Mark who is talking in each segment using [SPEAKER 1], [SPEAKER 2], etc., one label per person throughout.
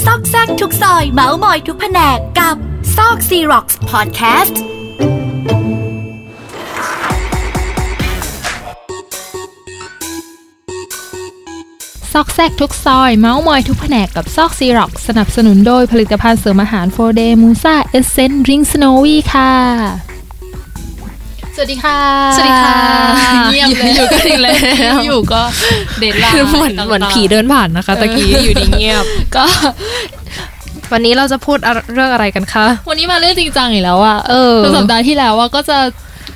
[SPEAKER 1] ซอกแซกทุกซอยเมาส์มอยทุกแผนกกับซอกซีร็อกส์พอดแคสต์
[SPEAKER 2] ซอกแซกทุกซอย เมาส์มอยทุกแผนกกับซอกซีร็อกสนับสนุนโดยผลิตภัณฑ์เสริมอาหารโฟเดมูซ่าเอเซนดริงสโนวีค่ะ สวัสดีค่ะ
[SPEAKER 3] สวัสดีค่ะ
[SPEAKER 2] เงียบเลย
[SPEAKER 3] อยู่กันอีกแล้ว
[SPEAKER 2] อยู่ก็เดดไลน์
[SPEAKER 3] เหมือนเหมือนผีเดินผ่านนะคะตะกี้อยู่ดีเงียบ
[SPEAKER 2] ก็
[SPEAKER 3] วันนี้เราจะพูดอะเรื่องอะไรกันคะ
[SPEAKER 2] วันนี้มาเรื่องจริงจังอีกแล้วอะ
[SPEAKER 3] เออ
[SPEAKER 2] คือสัปดาห์ที่แล้วว่าก็จะ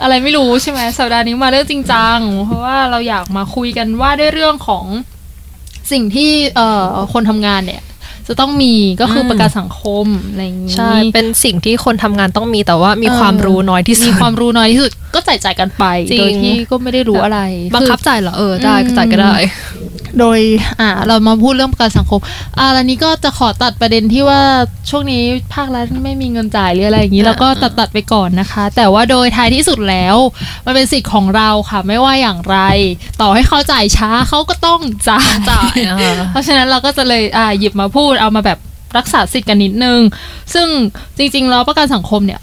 [SPEAKER 2] อะไรไม่รู้ใช่ไหมสัปดาห์นี้มาเรื่องจริงจัง เพราะว่าเราอยากมาคุยกันว่าด้วยเรื่องของสิ่งที่เอ่อคนทำงานเนี่ย จะต้องมีก็คืออ
[SPEAKER 3] ม
[SPEAKER 2] ประกันสังคมอะไรอย่างนี้
[SPEAKER 3] ใช่เป็นสิ่งที่คนทำงานต้องมีแต่ว่ามี
[SPEAKER 2] เออ
[SPEAKER 3] ความรู้น้อยที่สุ
[SPEAKER 2] มี
[SPEAKER 3] ด
[SPEAKER 2] ความรู้น้อยที่สุดก็จ่ายจ่ายกันไป
[SPEAKER 3] จริง
[SPEAKER 2] โดยที่ก็ไม่ได้รู้อะไร
[SPEAKER 3] บังคับ
[SPEAKER 2] คือ
[SPEAKER 3] จ่ายเหรอเออได้
[SPEAKER 2] อืม
[SPEAKER 3] ก็จ่ายก็ได้
[SPEAKER 2] โดยอ่าเรามาพูดเรื่องประกันสังคมอ่าแล้วนี้ก็จะขอตัดประเด็นที่ว่าช่วงนี้ภาครัฐไม่มีเงินจ่ายหรืออะไรอย่างนี้
[SPEAKER 3] อ่า
[SPEAKER 2] แล้วก็ตัดตัดไปก่อนนะคะ แต่ว่าโดยท้ายที่สุดแล้ว มันเป็นสิทธิ์ของเราค่ะไม่ว่าอย่างไร ต่อให้เขาจ่ายช้าเขาก็ต้องจ่าย
[SPEAKER 3] จ่ายอะ
[SPEAKER 2] เพราะฉะนั้นเราก็จะเลยอ่าหยิบมาพูดเอามาแบบรักษาสิทธิ์กันนิดนึง ซึ่งจริงๆแล้วประกันสังคมเนี่ย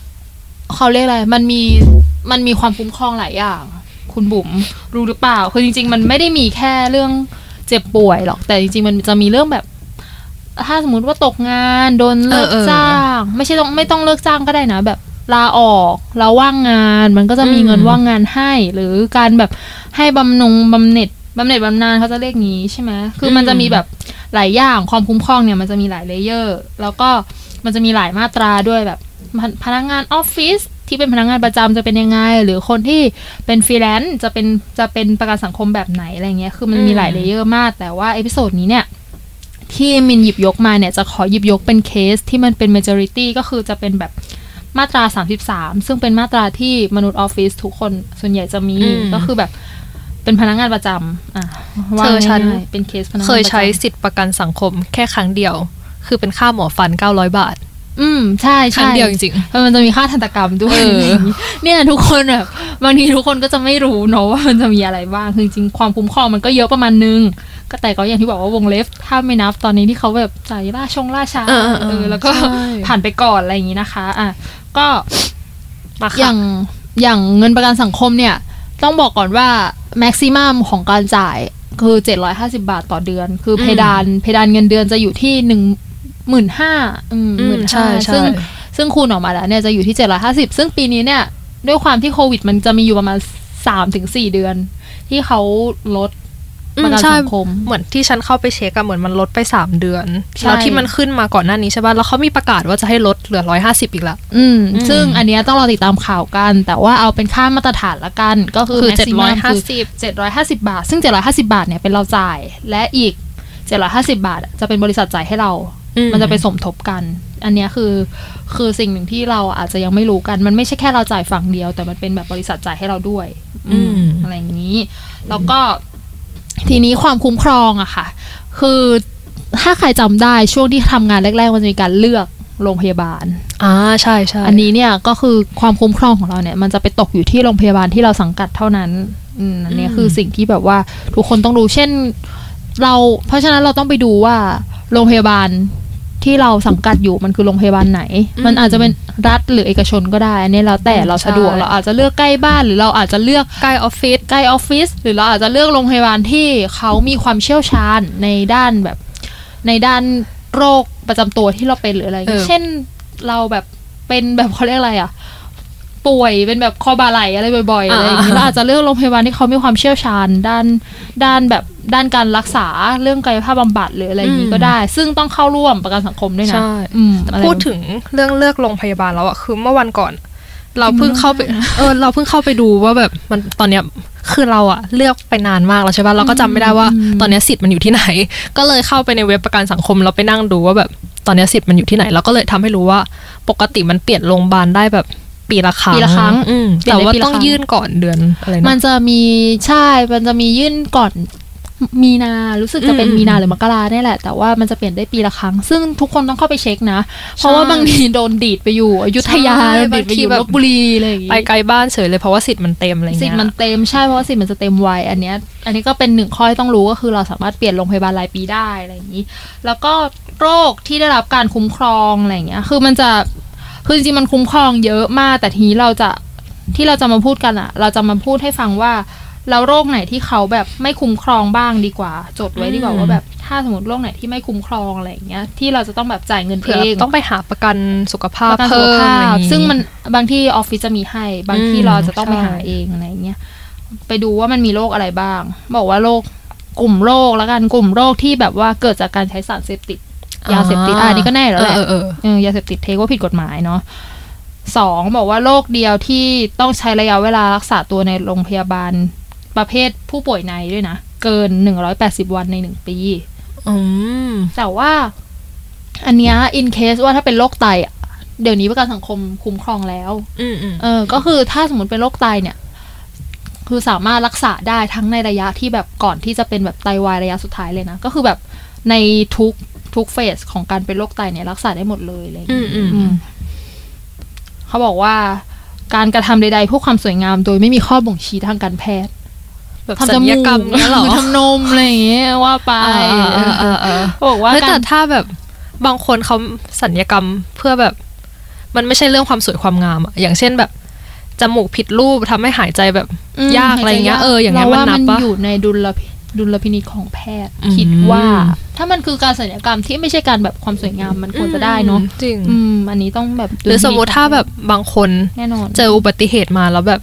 [SPEAKER 2] เขาเรียกอะไร มันมี มันมีความคุ้มครองหลายอย่าง คุณบุ๋มรู้หรือเปล่า คือจริง ๆ มันไม่ได้มีแค่เรื่องเจ็บป่วยหรอก แต่จริง ๆ มันจะมีเรื่องแบบ ถ้าสมมติว่าตกงานโดนเลิก
[SPEAKER 3] เออเออ
[SPEAKER 2] จ้าง ไม่ใช่ต้องไม่ต้องเลิกจ้างก็ได้นะ แบบลาออกลาว่างงาน มันก็จะมี
[SPEAKER 3] อืม
[SPEAKER 2] เงินว่างงานให้ หรือการแบบให้บำนงบำเหน็จ บำเหน็จบำนาญเขาจะเรียกงี้ใช่ไหมคือมันจะมีแบบหลายอย่างความคุ้มครองเนี่ยมันจะมีหลาย layer แล้วก็มันจะมีหลายมาตราด้วยแบบพนพนักงานออฟฟิศที่เป็นพนักงานประจำจะเป็นยังไง หรือคนที่เป็นฟรีแลนซ์จะเป็นจะเป็นประกันสังคมแบบไหนอะไรเงี้ยคือมันมี
[SPEAKER 3] อืม
[SPEAKER 2] หลาย layer มาก แต่ว่า episode นี้เนี่ยที่มินหยิบยกมาเนี่ยจะขอหยิบยกเป็นเคสที่มันเป็น majority ก็คือจะเป็นแบบมาตรา 33 ซึ่งเป็นมาตราที่มนุษย์ออฟฟิศทุกคนส่วนใหญ่จะมี
[SPEAKER 3] อืม
[SPEAKER 2] ก็คือแบบ เป็นพนักงานประจำอะว่า
[SPEAKER 3] เธอฉัน
[SPEAKER 2] ง่ายๆเป็นเคสพนักงาน
[SPEAKER 3] เคยใช้
[SPEAKER 2] ประจำ
[SPEAKER 3] สิทธิประกันสังคมแค่ครั้งเดียว คือเป็นค่าหมอฟัน900บาท
[SPEAKER 2] อืมใช่
[SPEAKER 3] ค
[SPEAKER 2] ใช่
[SPEAKER 3] รั้งเดียวจริง
[SPEAKER 2] เพราะมันจะมีค่าทันตกรรมด้วย
[SPEAKER 3] เอออะ
[SPEAKER 2] ไรอย่างงี้เนี่ยทุกคนแบบบางทีทุกคนก็จะไม่รู้เนอะว่ามันจะมีอะไรบ้างคือจริงๆความคุ้มครองมันก็เยอะประมาณนึงก็แต่ก็อย่างที่บอกว่าวงเล็บ ถ้าไม่นับตอนนี้ที่เขาแบบจ่ายล่าชงล่าช้า
[SPEAKER 3] เออเออเออ
[SPEAKER 2] แล้วก็
[SPEAKER 3] ใช่
[SPEAKER 2] ผ่านไปก่อนอะไรอย่างนี้นะคะ อะก็
[SPEAKER 3] ๆมา
[SPEAKER 2] อ
[SPEAKER 3] ค่ะ
[SPEAKER 2] ย่างอย่างเงินประกันสังคมเนี่ย ต้องบอกก่อนว่าแม็กซิมัมของการจ่ายคือ 750 บาทต่อเดือน คือเพดานเพดานเงินเดือนจะอยู่ที่หนึ่งหมื่นห้าห
[SPEAKER 3] อื
[SPEAKER 2] มื่
[SPEAKER 3] ม
[SPEAKER 2] น
[SPEAKER 3] ใช่
[SPEAKER 2] ห้า
[SPEAKER 3] ใช่
[SPEAKER 2] ซึ่งซึ่งคูณออกมาแล้วเนี่ยจะอยู่ที่ 750 ซึ่งปีนี้เนี่ย ด้วยความที่โควิดมันจะมีอยู่ประมาณ3ถึง4เดือน ที่เขาลด
[SPEAKER 3] อื
[SPEAKER 2] ประ
[SPEAKER 3] ม
[SPEAKER 2] กัน
[SPEAKER 3] ใช่
[SPEAKER 2] สังคม
[SPEAKER 3] เหมือนที่ฉันเข้าไปเช็คอะเหมือนมันลดไป3เดือน
[SPEAKER 2] ใช่
[SPEAKER 3] แล้วที่มันขึ้นมาก่อนหน้านี้ใช่ป่ะแล้วเขามีประกาศว่าจะให้ลดเหลือ150อีกละ
[SPEAKER 2] อืม
[SPEAKER 3] อืม
[SPEAKER 2] ซึ่งอันเนี้ยต้องรอติดตามข่าวกัน แต่ว่าเอาเป็นค่ามาตรฐานละกัน ก็คือ
[SPEAKER 3] คือ
[SPEAKER 2] maximum คือ
[SPEAKER 3] 750
[SPEAKER 2] 750บาท ซึ่ง750บาทเนี่ยเป็นเราจ่าย และอีก750บาทอะจะเป็นบริษัทจ่ายให้เรา
[SPEAKER 3] อืม
[SPEAKER 2] มันจะไปสมทบกัน อันเนี้ยคือ คือสิ่งหนึ่งที่เราอาจจะยังไม่รู้กัน มันไม่ใช่แค่เราจ่ายฝั่งเดียว แต่มันเป็นแบบบริษัทจ่ายให้เราด้วย อืม
[SPEAKER 3] อืม
[SPEAKER 2] อะไรอย่างนี้ แล้วก็ ทีนี้ความคุ้มครองอะค่ะ คือถ้าใครจำได้ช่วงที่ทำงานแรก ๆ มันจะมีการเลือกโรงพยาบาล
[SPEAKER 3] อ่าใช่ใช่
[SPEAKER 2] อันนี้เนี่ยก็คือความคุ้มครองของเราเนี่ย มันจะไปตกอยู่ที่โรงพยาบาลที่เราสังกัดเท่านั้นอืมอันเนี้ยคือสิ่งที่แบบว่าทุกคนต้องรู้เช่น เราเพราะฉะนั้นเราต้องไปดูว่าโรงพยาบาลที่เราสังกัดอยู่มันคือโรงพยาบาลไหน มันอาจจะเป็น รัฐหรือเอกชนก็ได้ อันนี้แล้วแต่เราสะดวกเราอาจจะเลือกใกล้บ้าน หรือเราอาจจะเลือก
[SPEAKER 3] ใกล้ออฟฟิศ
[SPEAKER 2] ใกล้ออฟฟิศหรือเราอาจจะเลือกโรงพยาบาลที่เขามีความเชี่ยวชาญในด้านแบบในด้านโรคประจำตัวที่เราเป็นหรืออะไรอย่างเงี้ย
[SPEAKER 3] เออ
[SPEAKER 2] เช่นเราแบบเป็นแบบเขาเรียกอะไรอะ ป่วยเป็นแบบคอบ่าไหลอะไรบ่อยๆอะไรอย่างเงี้ยเราอาจจะเลือกโรงพยาบาลที่เขามีความเชี่ยวชาญด้านด้านแบบด้านการรักษาเรื่องกายภาพบำบัดหรืออะไรอย่างงี้ก็ได้ ซึ่งต้องเข้าร่วมประกันสังคมด้วยนะ
[SPEAKER 3] ใช่
[SPEAKER 2] อืม
[SPEAKER 3] แต่
[SPEAKER 2] อะไร
[SPEAKER 3] พูดถึงเรื่องเลือกโรงพยาบาลแล้วอะคือเมื่อวันก่อน เราเพิ่งเข้าไปเออเราเพิ่งเข้าไปดูว่าแบบมันตอนเนี้ยคือเราอะเลือกไปนานมากแล้วใช่ป่ะเราก็จำไม่ได้ว่าตอนเนี้ยสิทธิ์มันอยู่ที่ไหน ก็เลยเข้าไปในเว็บประกันสังคมเราไปนั่งดูว่าแบบตอนเนี้ยสิทธิ์มันอยู่ที่ไหนเราก็เลยทำให้รู้ว่าปกติมันเปลี่ยนโรงพยาบาลได้แบบ ปีละครั้ง
[SPEAKER 2] ปีละครั้ง
[SPEAKER 3] อืม
[SPEAKER 2] เปลี่ยน
[SPEAKER 3] แต่
[SPEAKER 2] ได้
[SPEAKER 3] ว่า
[SPEAKER 2] ปีละ
[SPEAKER 3] ต้อง
[SPEAKER 2] ครั้ง
[SPEAKER 3] ยื่นก่อนเดือนอะไร
[SPEAKER 2] มั
[SPEAKER 3] นะ
[SPEAKER 2] นจะมีใช่ มันจะมียื่นก่อนมีนา รู้สึกจะเป็น
[SPEAKER 3] อืม
[SPEAKER 2] มีนาหรือมกราเนี่ยแหละ แต่ว่ามันจะเปลี่ยนได้ปีละครั้ง ซึ่งทุกคนต้องเข้าไปเช็คนะ เพราะว่าบางทีโดนดีดไปอยู่อยุธยา
[SPEAKER 3] ใช่
[SPEAKER 2] โดนดีดไปอยู่
[SPEAKER 3] บางทีแบบ
[SPEAKER 2] ลบบุรีอะไรอย่างงี้
[SPEAKER 3] ไปไกลบ้านเฉยเลยเพราะว่าสิทธิ์มันเต็มอะไรเงี้ย
[SPEAKER 2] สิทธิ์มันเต็มใช่เพราะว่าสิทธิ์มันจะเต็มไวอันเนี้ย อันนี้ก็เป็นหนึ่งข้อที่ต้องรู้ก็คือเราสามารถเปลี่ยนโรงพยาบาลรายปีได้อะไรอย่างนี้ แล้วก็โรคที่ได้รับการคุ้มครองอะไรอย่างเงี้ย คือมันจะ คือจริงๆมันคุ้มครองเยอะมาก แต่ทีนี้เราจะที่เราจะมาพูดกันอะเราจะมาพูดให้ฟังว่าแล้วโรคไหนที่เขาแบบไม่คุ้มครองบ้างดีกว่า จดไว้ดีกว่า
[SPEAKER 3] อืม
[SPEAKER 2] ว่าแบบถ้าสมมติโรคไหนที่ไม่คุ้มครองอะไรอย่างเงี้ยที่เราจะต้องแบบจ่ายเงิน
[SPEAKER 3] เผื่
[SPEAKER 2] เอ
[SPEAKER 3] องต้องไปหาประกันสุขภาพ
[SPEAKER 2] ประกันสุ
[SPEAKER 3] เพิ่
[SPEAKER 2] ข
[SPEAKER 3] ม
[SPEAKER 2] ภา
[SPEAKER 3] อะไรอ
[SPEAKER 2] พ
[SPEAKER 3] ย่างงี้
[SPEAKER 2] ซึ่งมันบางที่ออฟฟิศจะมีให้บางที่
[SPEAKER 3] อืม
[SPEAKER 2] เราจะต้องไป
[SPEAKER 3] ใช่
[SPEAKER 2] หาเองอะไรอย่างเงี้ยไปดูว่ามันมีโรคอะไรบ้าง บอกว่าโรคกลุ่มโรคแล้วกันกลุ่มโรคที่แบบว่าเกิดจากการใช้สารเสพติด ยาเสพติดอะอันนี้ก็แน่แล้วแหละ
[SPEAKER 3] เออเออ
[SPEAKER 2] เออยาเสพติดเทคว่าผิดกฎหมายเนาะสองบอกว่าโรคเดียวที่ต้องใช้ระยะเวลารักษาตัวในโรงพยาบาลประเภทผู้ป่วยในด้วยนะ เกินหนึ่งร้อยแปดสิบวันในหนึ่งปี
[SPEAKER 3] อืม
[SPEAKER 2] แต่ว่า อันเนี้ย in case ว่าถ้าเป็นโรคไตอะเดี๋ยวนี้ประกันสังคมคุ้มครองแล้ว
[SPEAKER 3] อืมอืม
[SPEAKER 2] เออ ก็คือถ้าสมมติเป็นโรคไตเนี่ย คือสามารถรักษาได้ทั้งในระยะที่แบบก่อนที่จะเป็นแบบไตวายระยะสุดท้ายเลยนะ ก็คือแบบในทุก ทุกเฟสของการเป็นโรคไตเนี่ยรักษาได้หมดเลยอะไรอย่าง
[SPEAKER 3] อื
[SPEAKER 2] เลย
[SPEAKER 3] มอืม
[SPEAKER 2] อืมเขาบอกว่าการกระทำใดๆเพื่อความสวยงาม โดยไม่มีข้อบ่งชี้ทางการแพทย์
[SPEAKER 3] แบบ
[SPEAKER 2] ทำจ
[SPEAKER 3] สัญ
[SPEAKER 2] มู
[SPEAKER 3] ญ
[SPEAKER 2] ก
[SPEAKER 3] กรรมเนี้ยเหรอ
[SPEAKER 2] ทำนมอะไรอย่างเงี้ยว่าไป
[SPEAKER 3] เออเออเออ
[SPEAKER 2] เขาบอกว่า
[SPEAKER 3] เฮ้ย
[SPEAKER 2] กา
[SPEAKER 3] แต่
[SPEAKER 2] ร
[SPEAKER 3] ถ้าแบบบางคนเขาสัญญกรรมเพื่อแบบ มันไม่ใช่เรื่องความสวยความงามอะอย่างเช่นแบบจมูกผิดรูปทำให้หายใจแบบ
[SPEAKER 2] อืม
[SPEAKER 3] ยากอะไรเงี้ยเอออย่างเงี้ย
[SPEAKER 2] ร
[SPEAKER 3] มัน
[SPEAKER 2] ว่า
[SPEAKER 3] นับ
[SPEAKER 2] มัน
[SPEAKER 3] ปะ
[SPEAKER 2] อยู่ในดุลพิ ดุลพินิจของแพทย์
[SPEAKER 3] อืม
[SPEAKER 2] คิดว่า ถ้ามันคือการศัลยกรรมที่ไม่ใช่การแบบความสวยงามมันควรจะได้เนาะ
[SPEAKER 3] จริง
[SPEAKER 2] อืมอันนี้ต้องแบบ
[SPEAKER 3] หรือสมมติถ้าแบบบางคน
[SPEAKER 2] แน่นอน
[SPEAKER 3] เจออุบัติเหตุมาแล้วแบบ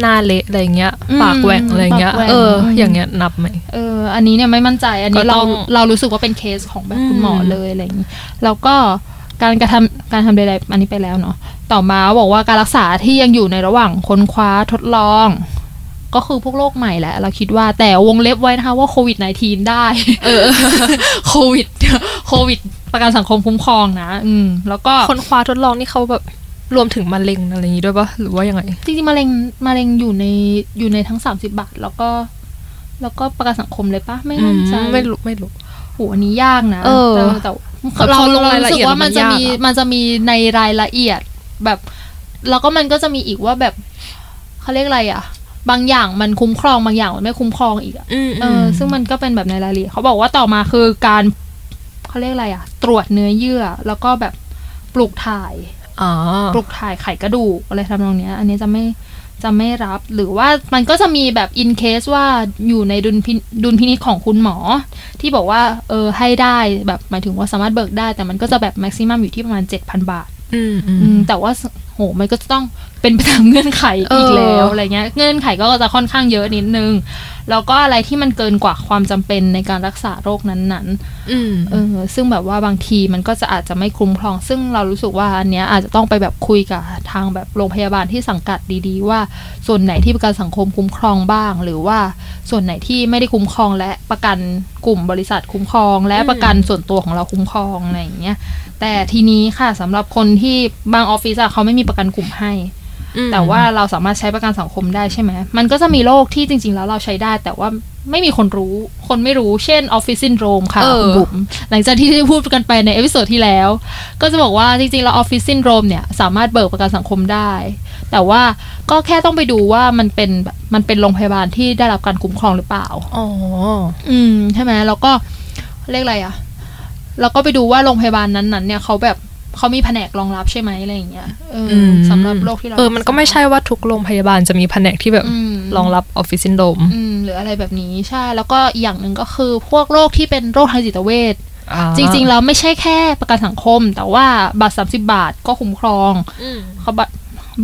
[SPEAKER 3] หน้าเละอะไรเงี้ย
[SPEAKER 2] อืม
[SPEAKER 3] ปากแหว่งอะไรเงี้ย
[SPEAKER 2] ปากแหว่ง
[SPEAKER 3] เออ
[SPEAKER 2] อืม
[SPEAKER 3] อย่างเงี้ยนับไหม
[SPEAKER 2] เออ อันนี้เนี่ยไม่มั่นใจ อันนี้
[SPEAKER 3] ก็
[SPEAKER 2] เรา
[SPEAKER 3] ต้อง
[SPEAKER 2] เรารู้สึกว่าเป็นเคสของแบบคุณหมอ
[SPEAKER 3] อืม
[SPEAKER 2] เลยอะไรอย่างนี้แล้วก็การกระทำการทำใดๆอันนี้ไปแล้วเนาะต่อมาบอกว่าการรักษาที่ยังอยู่ในระหว่างค้นคว้าทดลอง ก็คือพวกโรคใหม่แหละ เราคิดว่าแต่วงเล็บไว้นะคะว่าโควิด -19 ได้
[SPEAKER 3] เออ
[SPEAKER 2] โควิดโควิด ประกันสังคมคุ้มครองนะ อืมแล้วก็
[SPEAKER 3] คนคว้าทดลองนี่เขาแบบรวมถึงมะเร็งอะไรอย่างงี้ด้วยปะหรือว่ายังไง
[SPEAKER 2] จริงๆมะเร็งมะเร็งอยู่ในอยู่ในทั้งสามสิบาท แล้วก็ แล้วก็ประกันสังคมเลยปะไม่มั่นใจ
[SPEAKER 3] อืมไม่รู้ไม่รู้
[SPEAKER 2] โหอันนี้ยากนะ
[SPEAKER 3] เออ
[SPEAKER 2] แต่แต่
[SPEAKER 3] แต่
[SPEAKER 2] เรา
[SPEAKER 3] พอลง
[SPEAKER 2] เรา
[SPEAKER 3] รายละ
[SPEAKER 2] รู้สึ
[SPEAKER 3] เอีย
[SPEAKER 2] ก
[SPEAKER 3] ด
[SPEAKER 2] ว่ามันจะมี
[SPEAKER 3] มันยากอะ
[SPEAKER 2] มันจะมีในรายละเอียดแบบ แล้วก็มันก็จะมีอีกว่าแบบเขาเรียกอะไรอะ บางอย่างมันคุ้มครองบางอย่างมันไม่คุ้มครองอีกอะ
[SPEAKER 3] อืม
[SPEAKER 2] เออ ซึ่งมันก็เป็นแบบในรายละเอียดเขาบอกว่าต่อมาคือการเขาเรียกอะไรอะตรวจเนื้อเยื่อ แล้วก็แบบปลูกถ่าย
[SPEAKER 3] อ๋อ
[SPEAKER 2] ปลูกถ่ายไขกระดูกอะไรทำนองเนี้ย อันนี้จะไม่จะไม่รับหรือว่ามันก็จะมีแบบอินเคสว่าอยู่ในดุลพิดุลพินิจของคุณหมอ ที่บอกว่า เออให้ได้แบบหมายถึงว่าสามารถเบิกได้ แต่มันก็จะแบบแม็กซิมัมอยู่ที่ประมาณ 7,000 บาท
[SPEAKER 3] อืมอื
[SPEAKER 2] อื
[SPEAKER 3] ม
[SPEAKER 2] มแต่ว่า โหมันก็จะต้องเป็นไปตามเงื่อนไขอีก
[SPEAKER 3] เออ
[SPEAKER 2] แล้วอะไรเงี้ย เงื่อนไขก็จะค่อนข้างเยอะนิดนึง แล้วก็อะไรที่มันเกินกว่าความจำเป็นในการรักษาโรคนั้นๆ
[SPEAKER 3] อืม
[SPEAKER 2] เออซึ่งแบบว่าบางทีมันก็จะอาจจะไม่คุ้มครอง ซึ่งเรารู้สึกว่าอันเนี้ยอาจจะต้องไปแบบคุยกับทางแบบโรงพยาบาลที่สังกัดดีๆ ว่าส่วนไหนที่ประกันสังคมคุ้มครองบ้าง หรือว่า ส่วนไหนที่ไม่ได้คุ้มครองและประกันกลุ่มบริษัทคุ้มครอง และ
[SPEAKER 3] อืม
[SPEAKER 2] ประกันส่วนตัวของเราคุ้มครองอะไรอย่างเงี้ยแต่ทีนี้ค่ะสำหรับคนที่บางออฟฟิศอะเขาไม่มีประกันกลุ่มให้
[SPEAKER 3] อืม
[SPEAKER 2] แต่ว่าเราสามารถใช้ประกันสังคมได้ใช่ไหมมันก็จะมีโรคที่จริง ๆ แล้วเราใช้ได้ แต่ว่าไม่มีคนรู้ คนไม่รู้ เช่นออฟฟิศซินโดรมค่ะ
[SPEAKER 3] เออ
[SPEAKER 2] คุณบุ๋มหลังจากที่ได้พูดกันไปใน episode ที่แล้ว ก็จะบอกว่าจริงๆแล้วออฟฟิศซินโดรมเนี่ยสามารถเบิกประกันสังคมได้ แต่ว่าก็แค่ต้องไปดูว่ามันเป็นแบบมันเป็นโรงพยาบาลที่ได้รับการคุ้มครองหรือเปล่า
[SPEAKER 3] อ๋อ
[SPEAKER 2] อืม ใช่ไหมแล้วก็เรียกอะไรอะเราก็ไปดูว่าโรงพยาบาลนั้นๆเนี่ยเขาแบบ เขามีแผนกรองรับใช่ไหมอะไรอย่างเงี้ยเอออ
[SPEAKER 3] ม
[SPEAKER 2] สำหรับโรคที่เรา
[SPEAKER 3] เออมันก็ไม่ใช่ว่าทุกโรงพยาบาลจะมีแผนกที่แบบ
[SPEAKER 2] อืม
[SPEAKER 3] รองรับออฟฟิศซินโดรม
[SPEAKER 2] อืมหรืออะไรแบบนี้ใช่ แล้วก็อีกอย่างหนึ่งก็คือพวกโรคที่เป็นโรคทางจิตเวชจริงๆแล้วไม่ใช่แค่ประกันสังคม แต่ว่าบัตร30บาทก็คุ้มครอง
[SPEAKER 3] อืม
[SPEAKER 2] เขาบัตร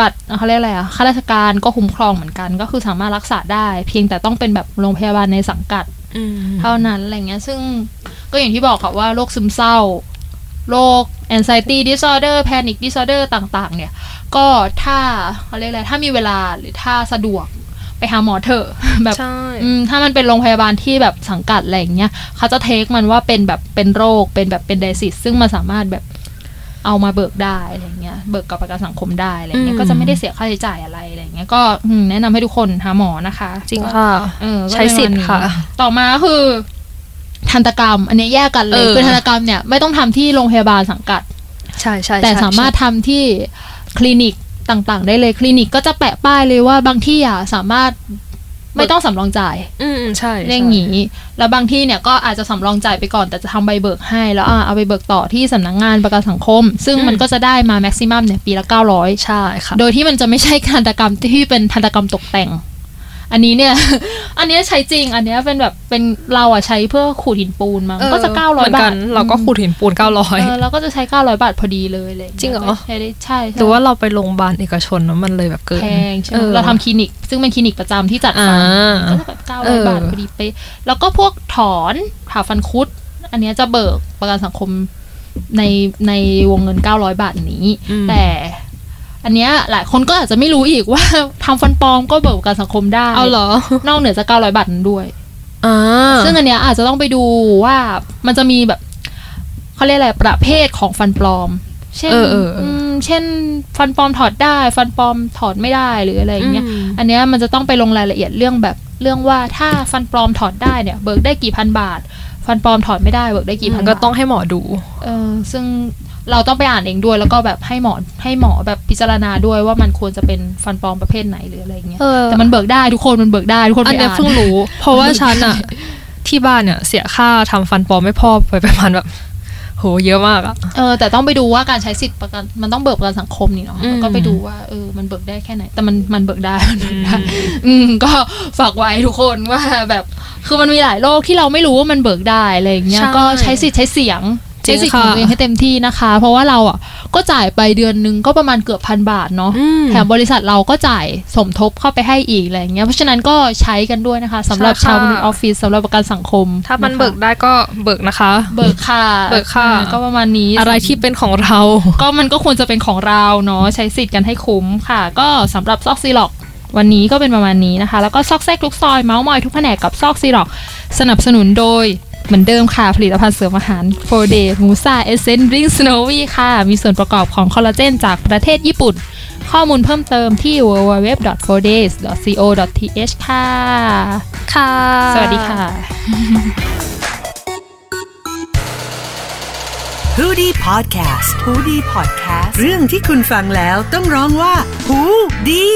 [SPEAKER 2] บัตรเขาเรียกอะไรอะข้าราชการก็คุ้มครองเหมือนกัน ก็คือสามารถรักษาได้ เพียงแต่ต้องเป็นแบบโรงพยาบาลในสังกัด
[SPEAKER 3] อืม
[SPEAKER 2] เท่านั้นอะไรเงี้ย ซึ่งก็อย่างที่บอกค่ะว่าโรคซึมเศร้า โรค anxiety disorder panic disorder ต่างๆ เนี่ย ก็ถ้าเขาเรียกอะไรถ้ามีเวลาหรือถ้าสะดวกไปหาหมอเถอะแบบ
[SPEAKER 3] ใช่
[SPEAKER 2] อืมถ้ามันเป็นโรงพยาบาลที่แบบสังกัดอะไรอย่างเงี้ยเขาจะเทคมันว่าเป็นแบบเป็นโรคเป็นแบบเป็นไดซิสซึ่งมันสามารถแบบเอามาเบิกได้อะไรเงี้ย เบิกกับประกันสังคมได้อะไรเงี้ย ก็จะไม่ได้เสียค่าใช้จ่ายอะไรอะไรเงี้ย ก็อืมแนะนำให้ทุกคนหาหมอนะคะ
[SPEAKER 3] จริงค่ะ
[SPEAKER 2] เออก็
[SPEAKER 3] ใช้สิทธิ์ค่ะ
[SPEAKER 2] ต่อมาก็คือ ทันตกรรม อันนี้แยกกันเล
[SPEAKER 3] เอยอ
[SPEAKER 2] คือทันตกรรมเนี่ยไม่ต้องทำที่โรงพยาบาลสังกัด
[SPEAKER 3] ใช่ใช่
[SPEAKER 2] แต่
[SPEAKER 3] ใช่
[SPEAKER 2] สามารถทำที่คลินิกต่างๆ ได้เลยคลินิกก็จะแปะป้ายเลยว่าบางที่อะสามารถไม่ต้องสำรองจ่าย
[SPEAKER 3] อืมอืมใช่
[SPEAKER 2] เรียก
[SPEAKER 3] ใช่
[SPEAKER 2] งี้แล้วบางที่เนี่ยก็อาจจะสำรองจ่ายไปก่อนแต่จะทำใบเบิกให้ แล้วอะเอาไปเบิกต่อที่สำนักงานประกันสังคม ซึ่งมันก็จะได้มาแม็กซิมัมเนี่ยปีละ900
[SPEAKER 3] ใช่ค่ะ
[SPEAKER 2] โดยที่มันจะไม่ใช่ทันตกรรมที่เป็นทันตกรรมตกแต่ง อันนี้เนี่ย อันเนี้ยใช้จริง อันเนี้ยเป็นแบบเป็นเราอะใช้เพื่อขูดหินปูนมั้ง
[SPEAKER 3] เออ
[SPEAKER 2] ก็จะ900
[SPEAKER 3] เหมือน
[SPEAKER 2] บา
[SPEAKER 3] กั
[SPEAKER 2] ท
[SPEAKER 3] นเราก็ขูดหินปูนเก้าร้อย
[SPEAKER 2] เออเราก็จะใช้900บาทพอดีเลยเลย
[SPEAKER 3] จริงเหรอ
[SPEAKER 2] ใช้ได้ใช่ใช่
[SPEAKER 3] หรือว่าเราไปโรงพยาบาลเอกชนแล้วมันเลยแบบเกิน
[SPEAKER 2] แพงใช่ไหม
[SPEAKER 3] ออ
[SPEAKER 2] เราทำคลินิก ซึ่งเป็นคลินิกประจำที่จัด
[SPEAKER 3] อ่า
[SPEAKER 2] ฟันก็จะแบบเก้า
[SPEAKER 3] เอ
[SPEAKER 2] ร้อย
[SPEAKER 3] อ
[SPEAKER 2] บาทพอดีเป๊ะแล้วก็พวกถอนผ่าฟันคุด อันเนี้ยจะเบิกประกันสังคมในในวงเงินเก้าร้อยบาทนี้
[SPEAKER 3] อืม
[SPEAKER 2] แต่ อันเนี้ยหลายคนก็อาจจะไม่รู้อีกว่าทำฟันปลอมก็เบิกประกันสังคมได้
[SPEAKER 3] เอาเหรอ
[SPEAKER 2] นอกเหนือจากเก้าร้อยบาทนั้นด้วย
[SPEAKER 3] อ่า
[SPEAKER 2] ซึ่งอันเนี้ยอาจจะต้องไปดูว่ามันจะมีแบบเขาเรียกอะไรประเภทของฟันปลอม เช่น
[SPEAKER 3] เออเออเอออื
[SPEAKER 2] มเช่น ฟันปลอมถอดได้ ฟันปลอมถอดไม่ได้หรืออะไรอย่างเงี้ย
[SPEAKER 3] อืม
[SPEAKER 2] อันเนี้ยมันจะต้องไปลงรายละเอียดเรื่องแบบเรื่องว่าถ้าฟันปลอมถอดได้เนี่ย เบิกได้กี่พันบาท ฟันปลอมถอดไม่ได้เบิกได้กี่พั
[SPEAKER 3] มันนก็
[SPEAKER 2] บาท
[SPEAKER 3] ต้องให้หมอดู
[SPEAKER 2] เออซึ่ง เราต้องไปอ่านเองด้วย แล้วก็แบบให้หมอให้หมอแบบพิจารณาด้วยว่ามันควรจะเป็นฟันปลอมประเภทไหนหรืออะไรอย่างเงี้ย
[SPEAKER 3] เออ
[SPEAKER 2] แต่มันเบิกได้ทุกคนมันเบิกได้ทุกคน
[SPEAKER 3] อัน
[SPEAKER 2] ไป
[SPEAKER 3] เนี้ย
[SPEAKER 2] อ่าน
[SPEAKER 3] เพิ่งรู้ เพราะว่าฉันอะที่บ้านเนี่ยเสียค่าทำฟันปลอมไม่พอไปประมาณแบบโหเยอะมากอะ
[SPEAKER 2] เออแต่ต้องไปดูว่าการใช้สิทธิ์ประกันมันต้องเบิกประกันสังคมนี่เนาะ
[SPEAKER 3] อืม
[SPEAKER 2] แล้วก็ไปดูว่าเออมันเบิกได้แค่ไหน แต่มันมันเบิกได้มันเบิกได้อืมก็ฝากไว้ทุกคนว่าแบบคือมันมีหลายโรคที่เราไม่รู้ว่ามันเบิกได้อะไรอย่างเงี้ย
[SPEAKER 3] ใช่
[SPEAKER 2] ก็ใช้สิทธิ์ใช้เสียง
[SPEAKER 3] จริ
[SPEAKER 2] ใช้
[SPEAKER 3] ง
[SPEAKER 2] สิทธิ์ของ
[SPEAKER 3] ค่ะ
[SPEAKER 2] ตัวเองให้เต็มที่นะคะ เพราะว่าเราอะก็จ่ายไปเดือนนึงก็ประมาณเกือบพันบาทเนาะ
[SPEAKER 3] อืม
[SPEAKER 2] แถมบริษัทเราก็จ่ายสมทบเข้าไปให้อีกอะไรอย่างเงี้ยเพราะฉะนั้นก็ใช้กันด้วยนะคะสำหรับ
[SPEAKER 3] ใช่ค่ะ
[SPEAKER 2] ชาวมนุษย์ออฟฟิศสำหรับประกันสังคม
[SPEAKER 3] ถ้ามันะ
[SPEAKER 2] คะ
[SPEAKER 3] เบิกได้ก็เบิกนะคะ
[SPEAKER 2] เบิกค่ะ
[SPEAKER 3] เบิกค่ะ
[SPEAKER 2] อ่าก็ประมาณนี้
[SPEAKER 3] อะไรที่เป็นของเรา
[SPEAKER 2] ก็มันก็ควรจะเป็นของเราเนาะใช้สิทธิ์กันให้คุ้มค่ะ ก็สำหรับซอกซีล็อกวันนี้ก็เป็นประมาณนี้นะคะ แล้วก็ซอกแซกทุกซอยเมาส์มอยทุกแผนกกับซอกซีล็อกสนับสนุนโดย เหมือนเดิมค่ะ ผลิตภัณฑ์เสริมอาหาร4 day มูซาเอเซนริงสโนวีค่ะ มีส่วนประกอบของคอลลาเจนจากประเทศญี่ปุ่น ข้อมูลเพิ่มเติมที่ www.4days.co.th ค่ะ
[SPEAKER 3] ค่ะ
[SPEAKER 2] สวัสดีค่ะ
[SPEAKER 4] h o ดี้พอดแคสต์ฮูดี้พอดแคสต์เรื่องที่คุณฟังแล้วต้องร้องว่าหูดี